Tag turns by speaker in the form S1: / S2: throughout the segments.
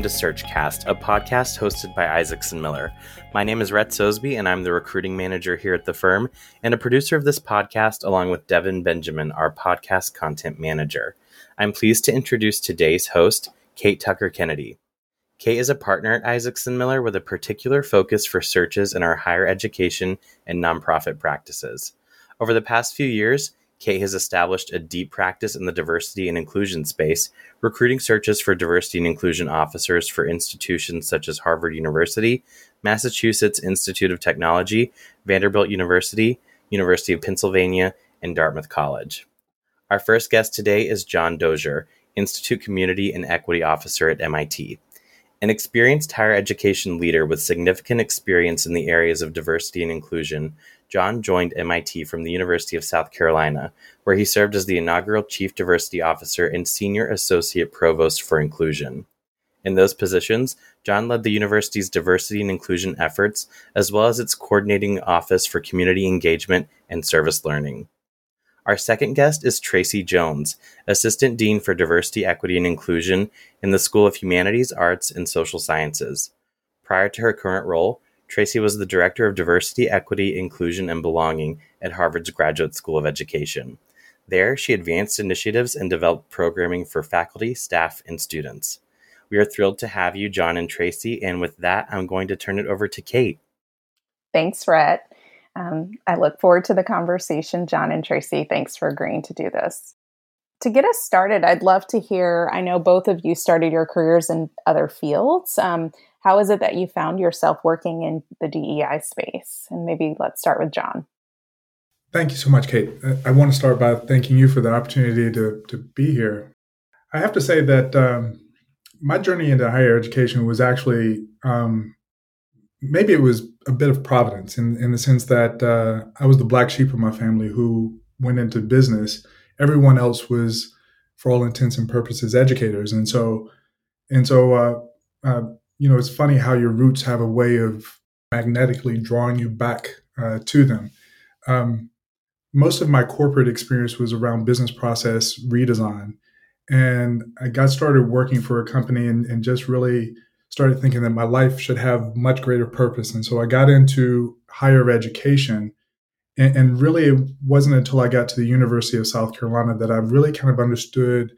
S1: welcome to Searchcast, a podcast hosted by Isaacson Miller. My name is Rhett Sosby, and I'm the recruiting manager here at the firm and a producer of this podcast, along with Devin Benjamin, our podcast content manager. I'm pleased to introduce today's host, Kate Tucker Kennedy. Kate is a partner at Isaacson Miller with a particular focus for searches in our higher education and nonprofit practices. Over the past few years, Kate has established a deep practice in the diversity and inclusion space, recruiting searches for diversity and inclusion officers for institutions such as Harvard University, Massachusetts Institute of Technology, Vanderbilt University, University of Pennsylvania, and Dartmouth College. Our first guest today is John Dozier, Institute Community and Equity Officer at MIT. An experienced higher education leader with significant experience in the areas of diversity and inclusion, John joined MIT from the University of South Carolina, where he served as the inaugural Chief Diversity Officer and Senior Associate Provost for Inclusion. In those positions, John led the university's diversity and inclusion efforts, as well as its coordinating office for community engagement and service learning. Our second guest is Tracy Jones, Assistant Dean for Diversity, Equity, and Inclusion in the School of Humanities, Arts, and Social Sciences. Prior to her current role, Tracy was the Director of Diversity, Equity, Inclusion, and Belonging at Harvard's Graduate School of Education. There, she advanced initiatives and developed programming for faculty, staff, and students. We are thrilled to have you, John and Tracy, and with that, I'm going to turn it over to Kate.
S2: Thanks, Rhett. Um, I look forward to the conversation. John and Tracy, thanks for agreeing to do this. To get us started, I'd love to hear. I know both of you started your careers in other fields. Um, how is it that you found yourself working in the DEI space? And maybe let's start with John.
S3: Thank you so much, Kate. I want to start by thanking you for the opportunity to, to be here. I have to say that um, my journey into higher education was actually um, maybe it was a bit of providence in, in the sense that uh, I was the black sheep of my family who went into business. Everyone else was, for all intents and purposes, educators, and so and so uh, uh, you know, it's funny how your roots have a way of magnetically drawing you back uh, to them. Um, most of my corporate experience was around business process redesign. And I got started working for a company and, and just really started thinking that my life should have much greater purpose. And so I got into higher education. And, and really, it wasn't until I got to the University of South Carolina that I really kind of understood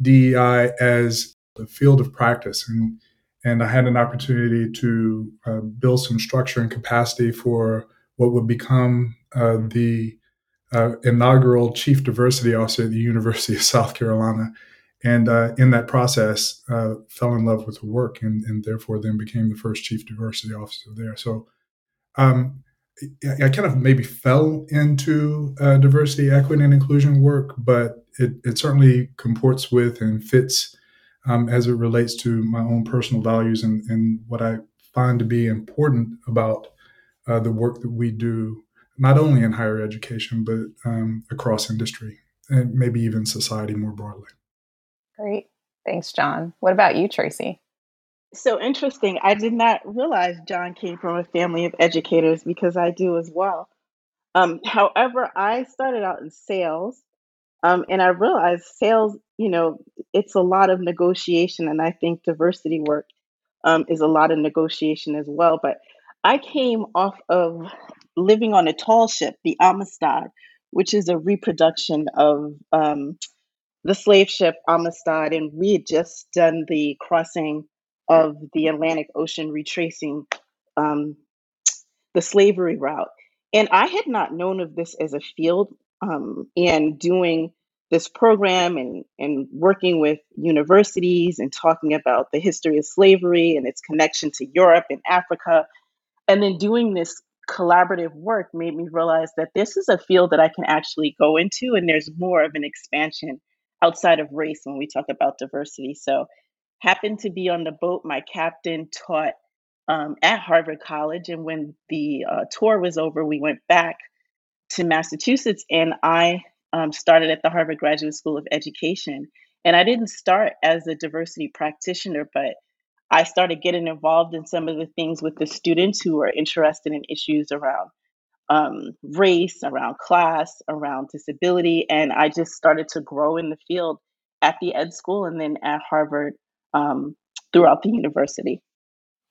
S3: DEI as a field of practice. And and I had an opportunity to uh, build some structure and capacity for what would become uh, the uh, inaugural chief diversity officer at the University of South Carolina. And uh, in that process, uh, fell in love with the work and, and, therefore then became the first chief diversity officer there. So um, I kind of maybe fell into uh, diversity, equity, and inclusion work, but it, it certainly comports with and fits um, as it relates to my own personal values and, and what I find to be important about uh, the work that we do, not only in higher education, but um, across industry and maybe even society more broadly.
S2: Great. Thanks, John. What about you, Tracy?
S4: So interesting. I did not realize John came from a family of educators because I do as well. Um, however, I started out in sales um, and I realized sales, you know, it's a lot of negotiation. And I think diversity work um, is a lot of negotiation as well. But I came off of living on a tall ship, the Amistad, which is a reproduction of um, the slave ship Amistad. And we had just done the crossing of the Atlantic Ocean, retracing um, the slavery route. And I had not known of this as a field um, and doing this program and, and working with universities and talking about the history of slavery and its connection to Europe and Africa. And then doing this collaborative work made me realize that this is a field that I can actually go into, and there's more of an expansion outside of race when we talk about diversity. So, happened to be on the boat. My captain taught um, at Harvard College, and when the uh, tour was over, we went back to Massachusetts, and I um, started at the Harvard Graduate School of Education. And I didn't start as a diversity practitioner, but I started getting involved in some of the things with the students who were interested in issues around um, race, around class, around disability. And I just started to grow in the field at the ed school and then at Harvard um, throughout the university.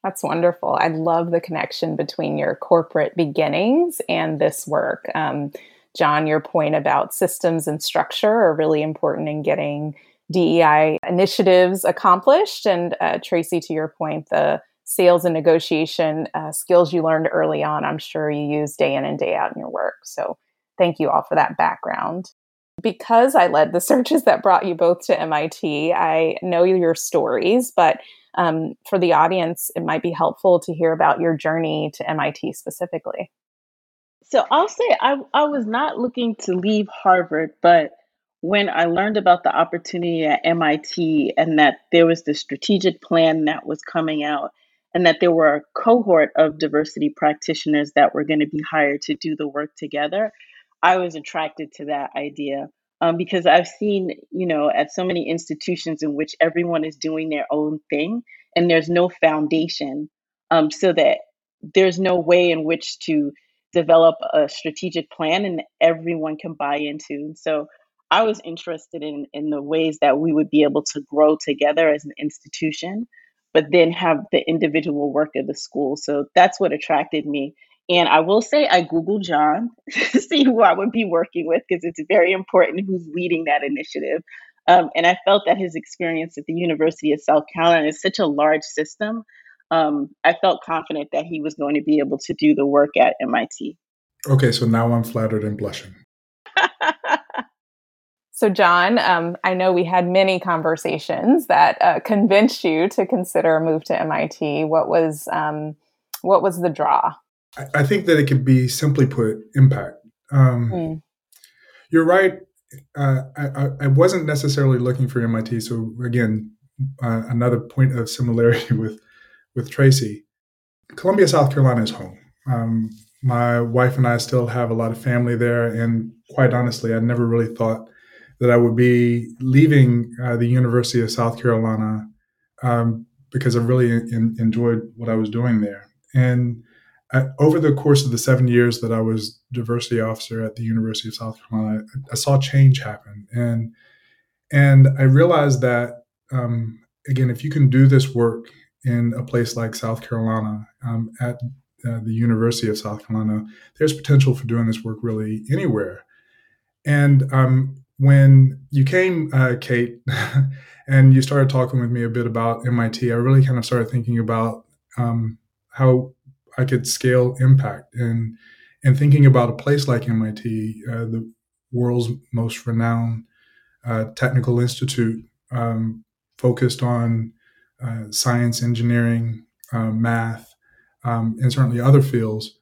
S2: That's wonderful. I love the connection between your corporate beginnings and this work. Um, John, your point about systems and structure are really important in getting DEI initiatives accomplished. And uh, Tracy, to your point, the sales and negotiation uh, skills you learned early on, I'm sure you use day in and day out in your work. So thank you all for that background. Because I led the searches that brought you both to MIT, I know your stories, but um, for the audience, it might be helpful to hear about your journey to MIT specifically.
S4: So I'll say I, I was not looking to leave Harvard, but when I learned about the opportunity at MIT and that there was the strategic plan that was coming out, and that there were a cohort of diversity practitioners that were going to be hired to do the work together, I was attracted to that idea. Um, because I've seen, you know, at so many institutions in which everyone is doing their own thing and there's no foundation um, so that there's no way in which to develop a strategic plan and everyone can buy into. So I was interested in, in the ways that we would be able to grow together as an institution but then have the individual work of the school. So that's what attracted me. And I will say I Googled John to see who I would be working with because it's very important who's leading that initiative. Um, and I felt that his experience at the University of South Carolina is such a large system. Um, I felt confident that he was going to be able to do the work at MIT.
S3: Okay, so now I'm flattered and blushing.
S2: So, John, um, I know we had many conversations that uh, convinced you to consider a move to MIT. What was um, what was the draw?
S3: I think that it could be simply put, impact. Um, mm. You're right. Uh, I, I, wasn't necessarily looking for MIT. So again, uh, another point of similarity with with Tracy. Columbia, South Carolina is home. Um, my wife and I still have a lot of family there, and quite honestly, I never really thought that I would be leaving uh, the University of South Carolina um, because I really in, enjoyed what I was doing there. And Over the course of the seven years that I was diversity officer at the University of South Carolina, I, I saw change happen, and and I realized that um, again, if you can do this work in a place like South Carolina um, at uh, the University of South Carolina, there's potential for doing this work really anywhere. And um, when you came, uh, Kate, and you started talking with me a bit about MIT, I really kind of started thinking about um, how I could scale impact and and thinking about a place like MIT, uh, the world's most renowned uh, technical institute, um, focused on uh, science, engineering, uh, math, um, and certainly other fields.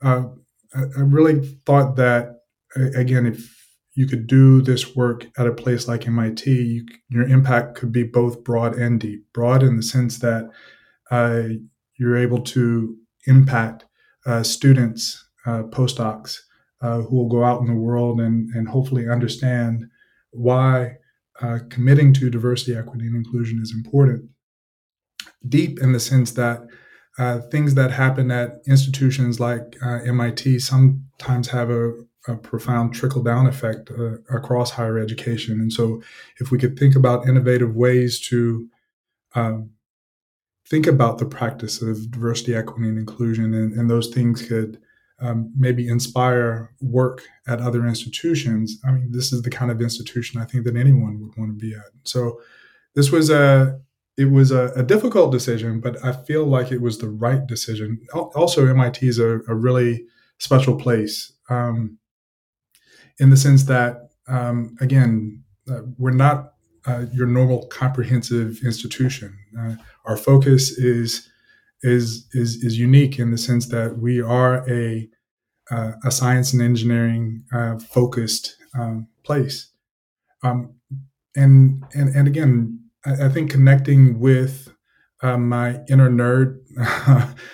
S3: Uh, I, I really thought that again, if you could do this work at a place like MIT, you, your impact could be both broad and deep. Broad in the sense that uh, you're able to impact uh, students, uh, postdocs, uh, who will go out in the world and, and hopefully understand why uh, committing to diversity, equity, and inclusion is important. Deep in the sense that uh, things that happen at institutions like MIT sometimes have a a profound trickle down effect uh, across higher education. And so, if we could think about innovative ways to um, think about the practice of diversity, equity, and inclusion, and, and those things could um, maybe inspire work at other institutions. I mean, this is the kind of institution I think that anyone would want to be at. So, this was a it was a, a difficult decision, but I feel like it was the right decision. Also, MIT is a, a really special place. Um, in the sense that, um, again, uh, we're not uh, your normal comprehensive institution. Uh, our focus is is is is unique in the sense that we are a uh, a science and engineering uh, focused um, place. Um, and and and again, I, I think connecting with uh, my inner nerd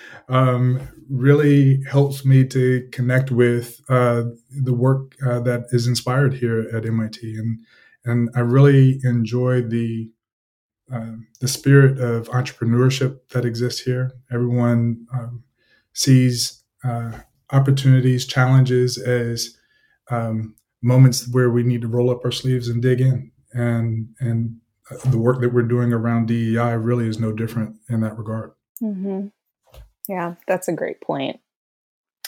S3: um, really helps me to connect with uh, the work that is inspired here at MIT, and and I really enjoy the uh, the spirit of entrepreneurship that exists here. Everyone um, sees uh, opportunities, challenges as um, moments where we need to roll up our sleeves and dig in. And and the work that we're doing around DEI really is no different in that regard.
S2: Mm-hmm. Yeah, that's a great point.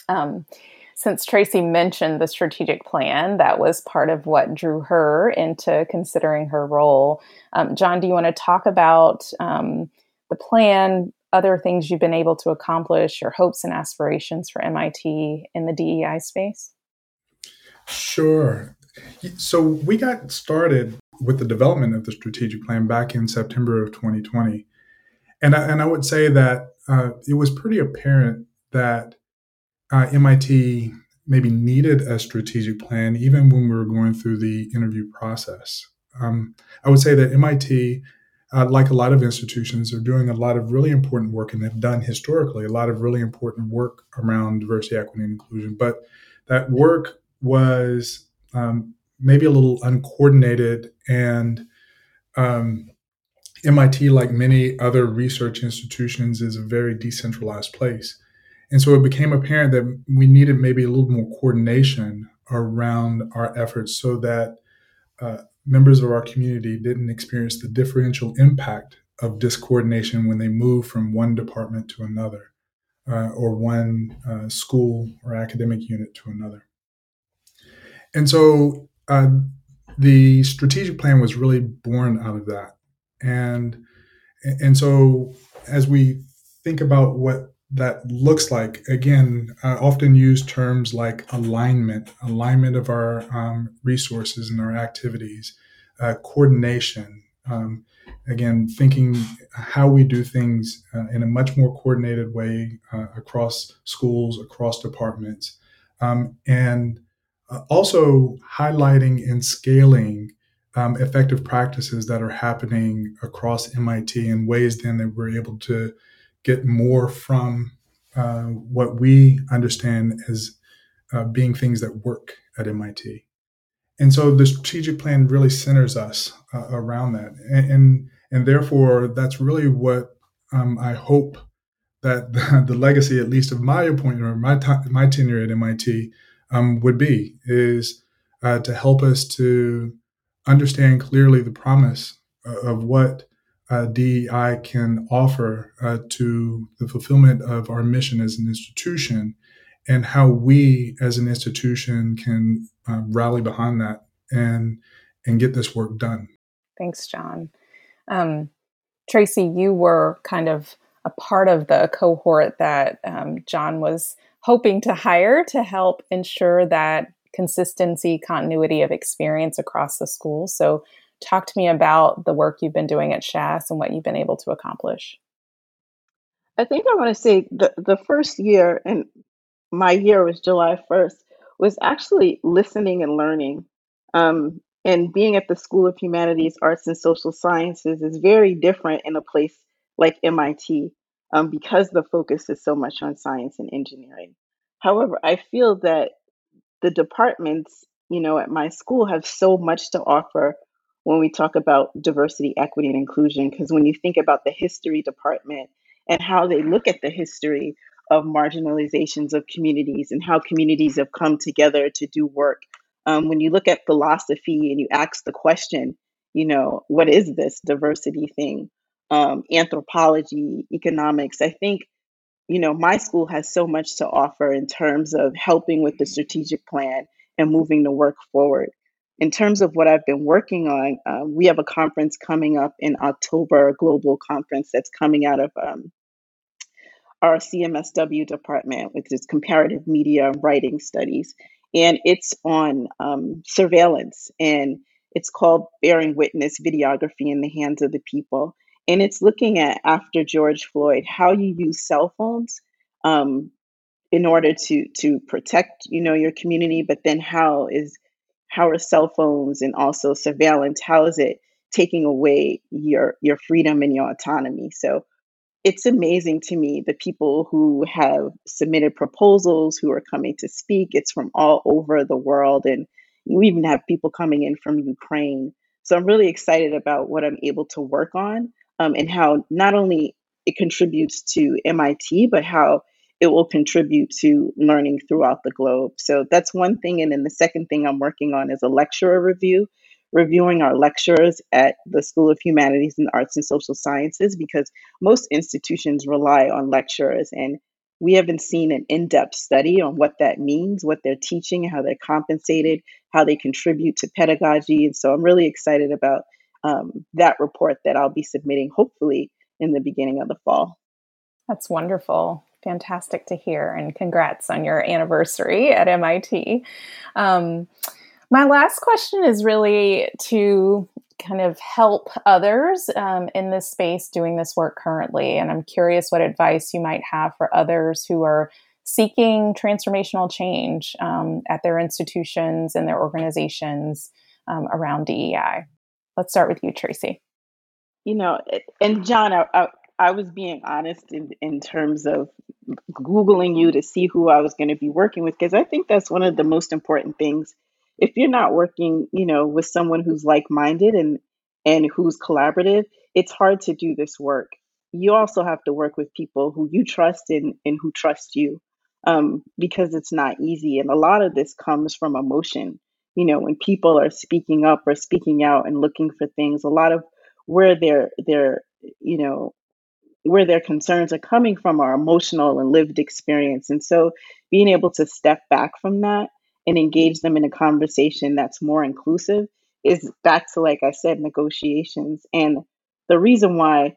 S2: Um, since Tracy mentioned the strategic plan, that was part of what drew her into considering her role. Um, John, do you want to talk about um, the plan, other things you've been able to accomplish, your hopes and aspirations for MIT in the DEI space?
S3: Sure. So we got started with the development of the strategic plan back in September of 2020. And I, and I would say that uh, it was pretty apparent that uh, MIT maybe needed a strategic plan even when we were going through the interview process. Um, I would say that MIT, uh, like a lot of institutions, are doing a lot of really important work and have done historically a lot of really important work around diversity, equity, and inclusion. But that work was um, maybe a little uncoordinated and um, MIT, like many other research institutions, is a very decentralized place. And so it became apparent that we needed maybe a little more coordination around our efforts so that uh, members of our community didn't experience the differential impact of discoordination when they move from one department to another uh, or one uh, school or academic unit to another. And so uh, the strategic plan was really born out of that. And and so as we think about what that looks like, again, I often use terms like alignment, alignment of our um, resources and our activities, uh, coordination. Um, again, thinking how we do things uh, in a much more coordinated way uh, across schools, across departments, um, and uh, also highlighting and scaling um, effective practices that are happening across MIT in ways then that we're able to get more from uh, what we understand as uh, being things that work at MIT. And so the strategic plan really centers us uh, around that. And, and, and, therefore, that's really what um, I hope that the, the, legacy, at least of my appointment or my, t- my tenure at MIT, um, would be is uh, to help us to understand clearly the promise uh, of what uh, DEI can offer uh, to the fulfillment of our mission as an institution and how we as an institution can uh, rally behind that and and get this work done.
S2: Thanks, John. Um, Tracy, you were kind of a part of the cohort that um, John was hoping to hire to help ensure that consistency, continuity of experience across the school. So, talk to me about the work you've been doing at SHASS and what you've been able to accomplish.
S4: I think I want to say the, the first year, and my year was July 1st, was actually listening and learning. Um, and being at the School of Humanities, Arts, and Social Sciences is very different in a place like MIT um, because the focus is so much on science and engineering. However, I feel that the departments, you know, at my school have so much to offer when we talk about diversity, equity, and inclusion. Because when you think about the history department and how they look at the history of marginalizations of communities and how communities have come together to do work, um, when you look at philosophy and you ask the question, you know, what is this diversity thing? Um, anthropology, economics, I think you know, my school has so much to offer in terms of helping with the strategic plan and moving the work forward in terms of what I've been working on, um, we have a conference coming up in October, a global conference that's coming out of um, our CMSW department, which is Comparative Media Writing Studies. And it's on um, surveillance and it's called Bearing Witness Videography in the Hands of the People. And it's looking at, after George Floyd, how you use cell phones um, in order to to protect you know your community but then how is how are cell phones and also surveillance how is it taking away your your freedom and your autonomy? So it's amazing to me the people who have submitted proposals who are coming to speak it's from all over the world and we even have people coming in from ukraine. So I'm really excited about what I'm able to work on um, and how not only it contributes to MIT, but how it will contribute to learning throughout the globe. So that's one thing. And then the second thing I'm working on is a lecturer review, reviewing our lecturers at the School of Humanities and Arts and Social Sciences, because most institutions rely on lecturers. And we haven't seen an in depth study on what that means, what they're teaching, how they're compensated, how they contribute to pedagogy. And so I'm really excited about um, that report that I'll be submitting hopefully in the beginning of the fall.
S2: That's wonderful. Fantastic to hear. And congrats on your anniversary at MIT. Um, my last question is really to kind of help others um, in this space doing this work currently. And I'm curious what advice you might have for others who are seeking transformational change um, at their institutions and their organizations um, around DEI. Let's start with you, Tracy.
S4: You know, and John, I, I, was being honest in, in terms of Googling you to see who I was going to be working with, because I think that's one of the most important things. If you're not working, you know, with someone who's like-minded and and who's collaborative, it's hard to do this work. You also have to work with people who you trust and, and who trust you um, because it's not easy. And a lot of this comes from emotion. You know, when people are speaking up or speaking out and looking for things, a lot of where their you know where their concerns are coming from are emotional and lived experience. And so being able to step back from that and engage them in a conversation that's more inclusive is back to like I said, negotiations. And the reason why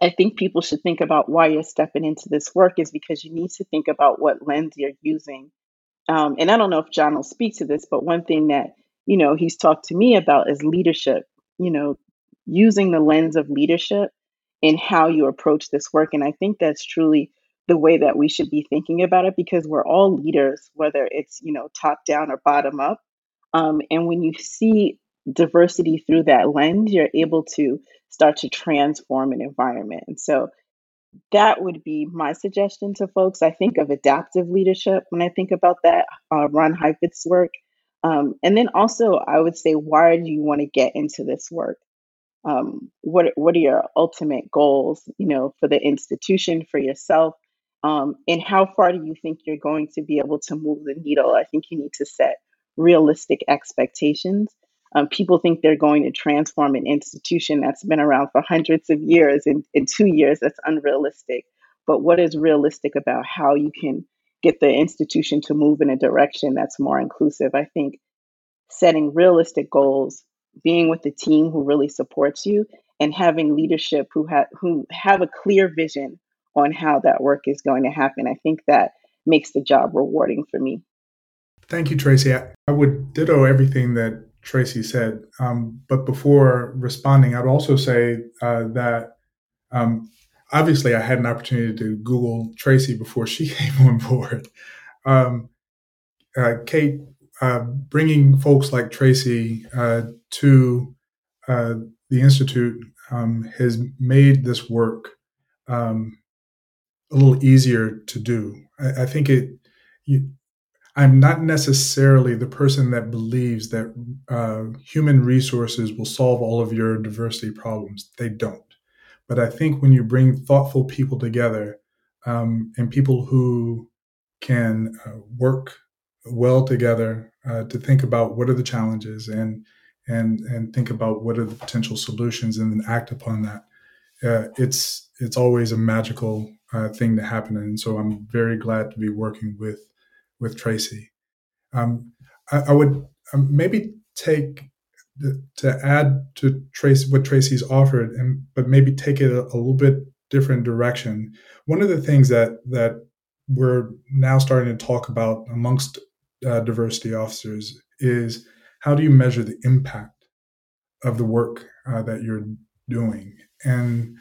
S4: I think people should think about why you're stepping into this work is because you need to think about what lens you're using. Um, and I don't know if John will speak to this, but one thing that you know he's talked to me about is leadership. You know, using the lens of leadership in how you approach this work, and I think that's truly the way that we should be thinking about it because we're all leaders, whether it's you know top down or bottom up. Um, and when you see diversity through that lens, you're able to start to transform an environment. And so that would be my suggestion to folks. I think of adaptive leadership when I think about that, uh, Ron Heifetz's work. Um, and then also, I would say, why do you want to get into this work? Um, what What are your ultimate goals? You know, for the institution, for yourself, um, and how far do you think you're going to be able to move the needle? I think you need to set realistic expectations um, people think they're going to transform an institution that's been around for hundreds of years in, in two years. That's unrealistic. But what is realistic about how you can get the institution to move in a direction that's more inclusive? I think setting realistic goals, being with a team who really supports you, and having leadership who have who have a clear vision on how that work is going to happen. I think that makes the job rewarding for me.
S3: Thank you, Tracy. I, I would ditto everything that Tracy said. Um, but before responding, I'd also say uh, that um, obviously I had an opportunity to Google Tracy before she came on board. Um, uh, Kate, uh, bringing folks like Tracy uh, to uh, the Institute um, has made this work um, a little easier to do. I, I think it. You, I'm not necessarily the person that believes that uh, human resources will solve all of your diversity problems. They don't. But I think when you bring thoughtful people together um, and people who can uh, work well together uh, to think about what are the challenges and and and think about what are the potential solutions and then act upon that, uh, it's it's always a magical uh, thing to happen. And so I'm very glad to be working with with Tracy. Um, I, I, would um, maybe take to add to Tracy what Tracy's offered, and but maybe take it a, a little bit different direction. One of the things that that we're now starting to talk about amongst uh, diversity officers is how do you measure the impact of the work uh, that you're doing, and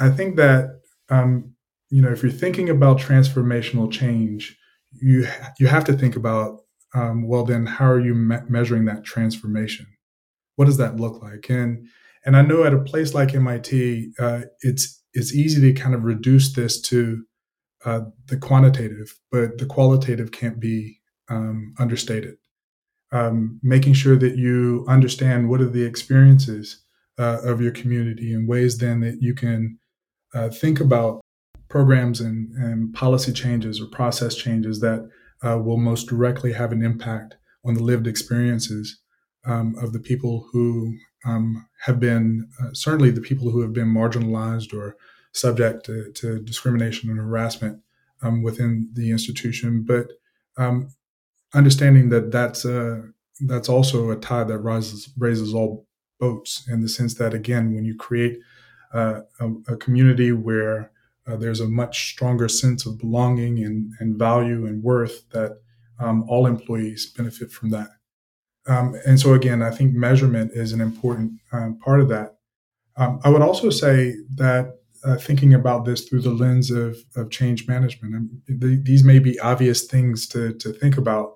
S3: I think that um, you know if you're thinking about transformational change you you have to think about um, well then how are you me- measuring that transformation? What does that look like? And and i know at a place like mit uh, it's it's easy to kind of reduce this to uh, the quantitative but the qualitative can't be um, understated. Um, making sure that you understand what are the experiences uh, of your community and ways then that you can uh, think about programs and, and policy changes or process changes that uh, will most directly have an impact on the lived experiences um, of the people who um, have been uh, certainly the people who have been marginalized or subject to, to discrimination and harassment um, within the institution, but um, understanding that that's a, that's also a tide that rises raises all boats in the sense that again, when you create uh, a, a, community where uh, there's a much stronger sense of belonging and, and value and worth that um, all employees benefit from that. Um, and so, again, I think measurement is an important um, part of that. Um, I would also say that uh, thinking about this through the lens of, of change management, the, these may be obvious things to, to think about,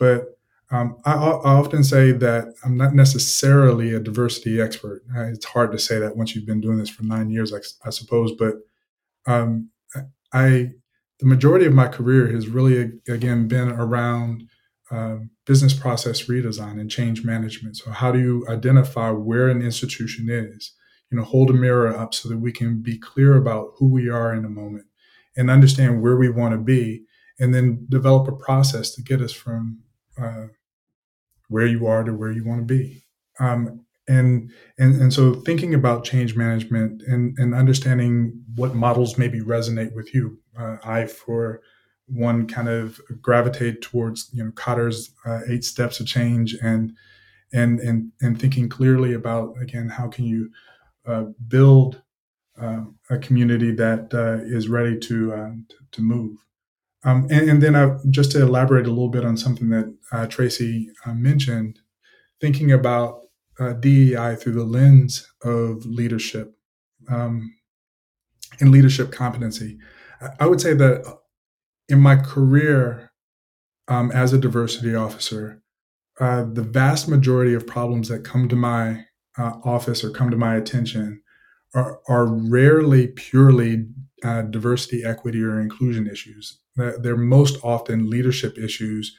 S3: but um, I, I, often say that I'm not necessarily a diversity expert. Uh, it's hard to say that once you've been doing this for nine years, I, I suppose, but um, I the majority of my career has really again been around uh, business process redesign and change management. So how do you identify where an institution is? You know, hold a mirror up so that we can be clear about who we are in a moment and understand where we want to be, and then develop a process to get us from uh, where you are to where you want to be. Um, and and and so thinking about change management and and understanding what models maybe resonate with you. Uh, I for one kind of gravitate towards you know Kotter's uh, eight steps of change and and and and thinking clearly about again how can you uh, build uh, a community that uh, is ready to, uh, to move. Um, and, and, then I, just to elaborate a little bit on something that uh, Tracy mentioned, thinking about DEI through the lens of leadership um, and leadership competency. I would say that in my career um, as a diversity officer, uh, the vast majority of problems that come to my uh, office or come to my attention are, are rarely purely uh, diversity, equity, or inclusion issues. They're most often leadership issues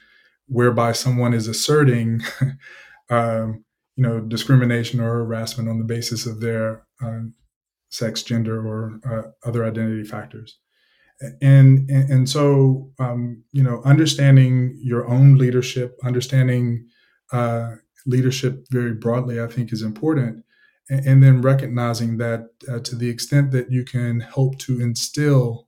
S3: whereby someone is asserting, um, you know, discrimination or harassment on the basis of their uh, sex, gender, or uh, other identity factors and and, and so um, you know understanding your own leadership understanding uh, leadership very broadly i think is important and, then recognizing that uh, to the extent that you can help to instill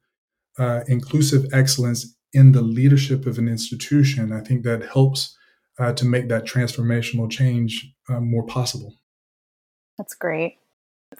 S3: uh, inclusive excellence in the leadership of an institution i think that helps uh, to make that transformational change uh, more possible
S2: that's great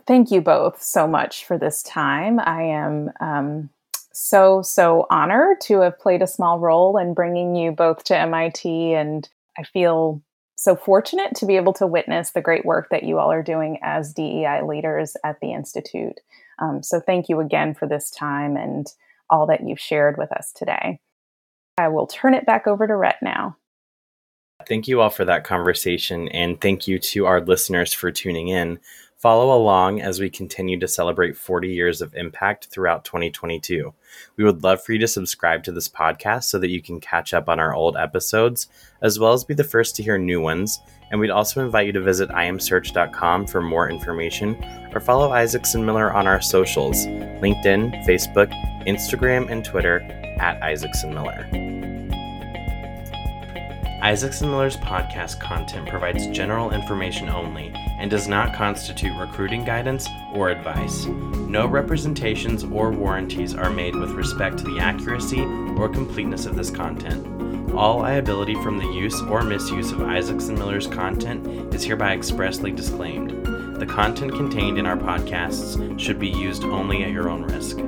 S2: thank you both so much for this time i am um, so, so honored to have played a small role in bringing you both to MIT. And I feel so fortunate to be able to witness the great work that you all are doing as DEI leaders at the Institute. Um, so, thank you again for this time and all that you've shared with us today. I will turn it back over to Rhett now.
S1: Thank you all for that conversation, and thank you to our listeners for tuning in. Follow along as we continue to celebrate 40 years of impact throughout 2022. We would love for you to subscribe to this podcast so that you can catch up on our old episodes, as well as be the first to hear new ones. And we'd also invite you to visit imsearch.com for more information or follow Isaacson Miller on our socials LinkedIn, Facebook, Instagram, and Twitter at Isaacson Miller. Isaacson Miller's podcast content provides general information only and does not constitute recruiting guidance or advice. No representations or warranties are made with respect to the accuracy or completeness of this content. All liability from the use or misuse of Isaacson Miller's content is hereby expressly disclaimed. The content contained in our podcasts should be used only at your own risk.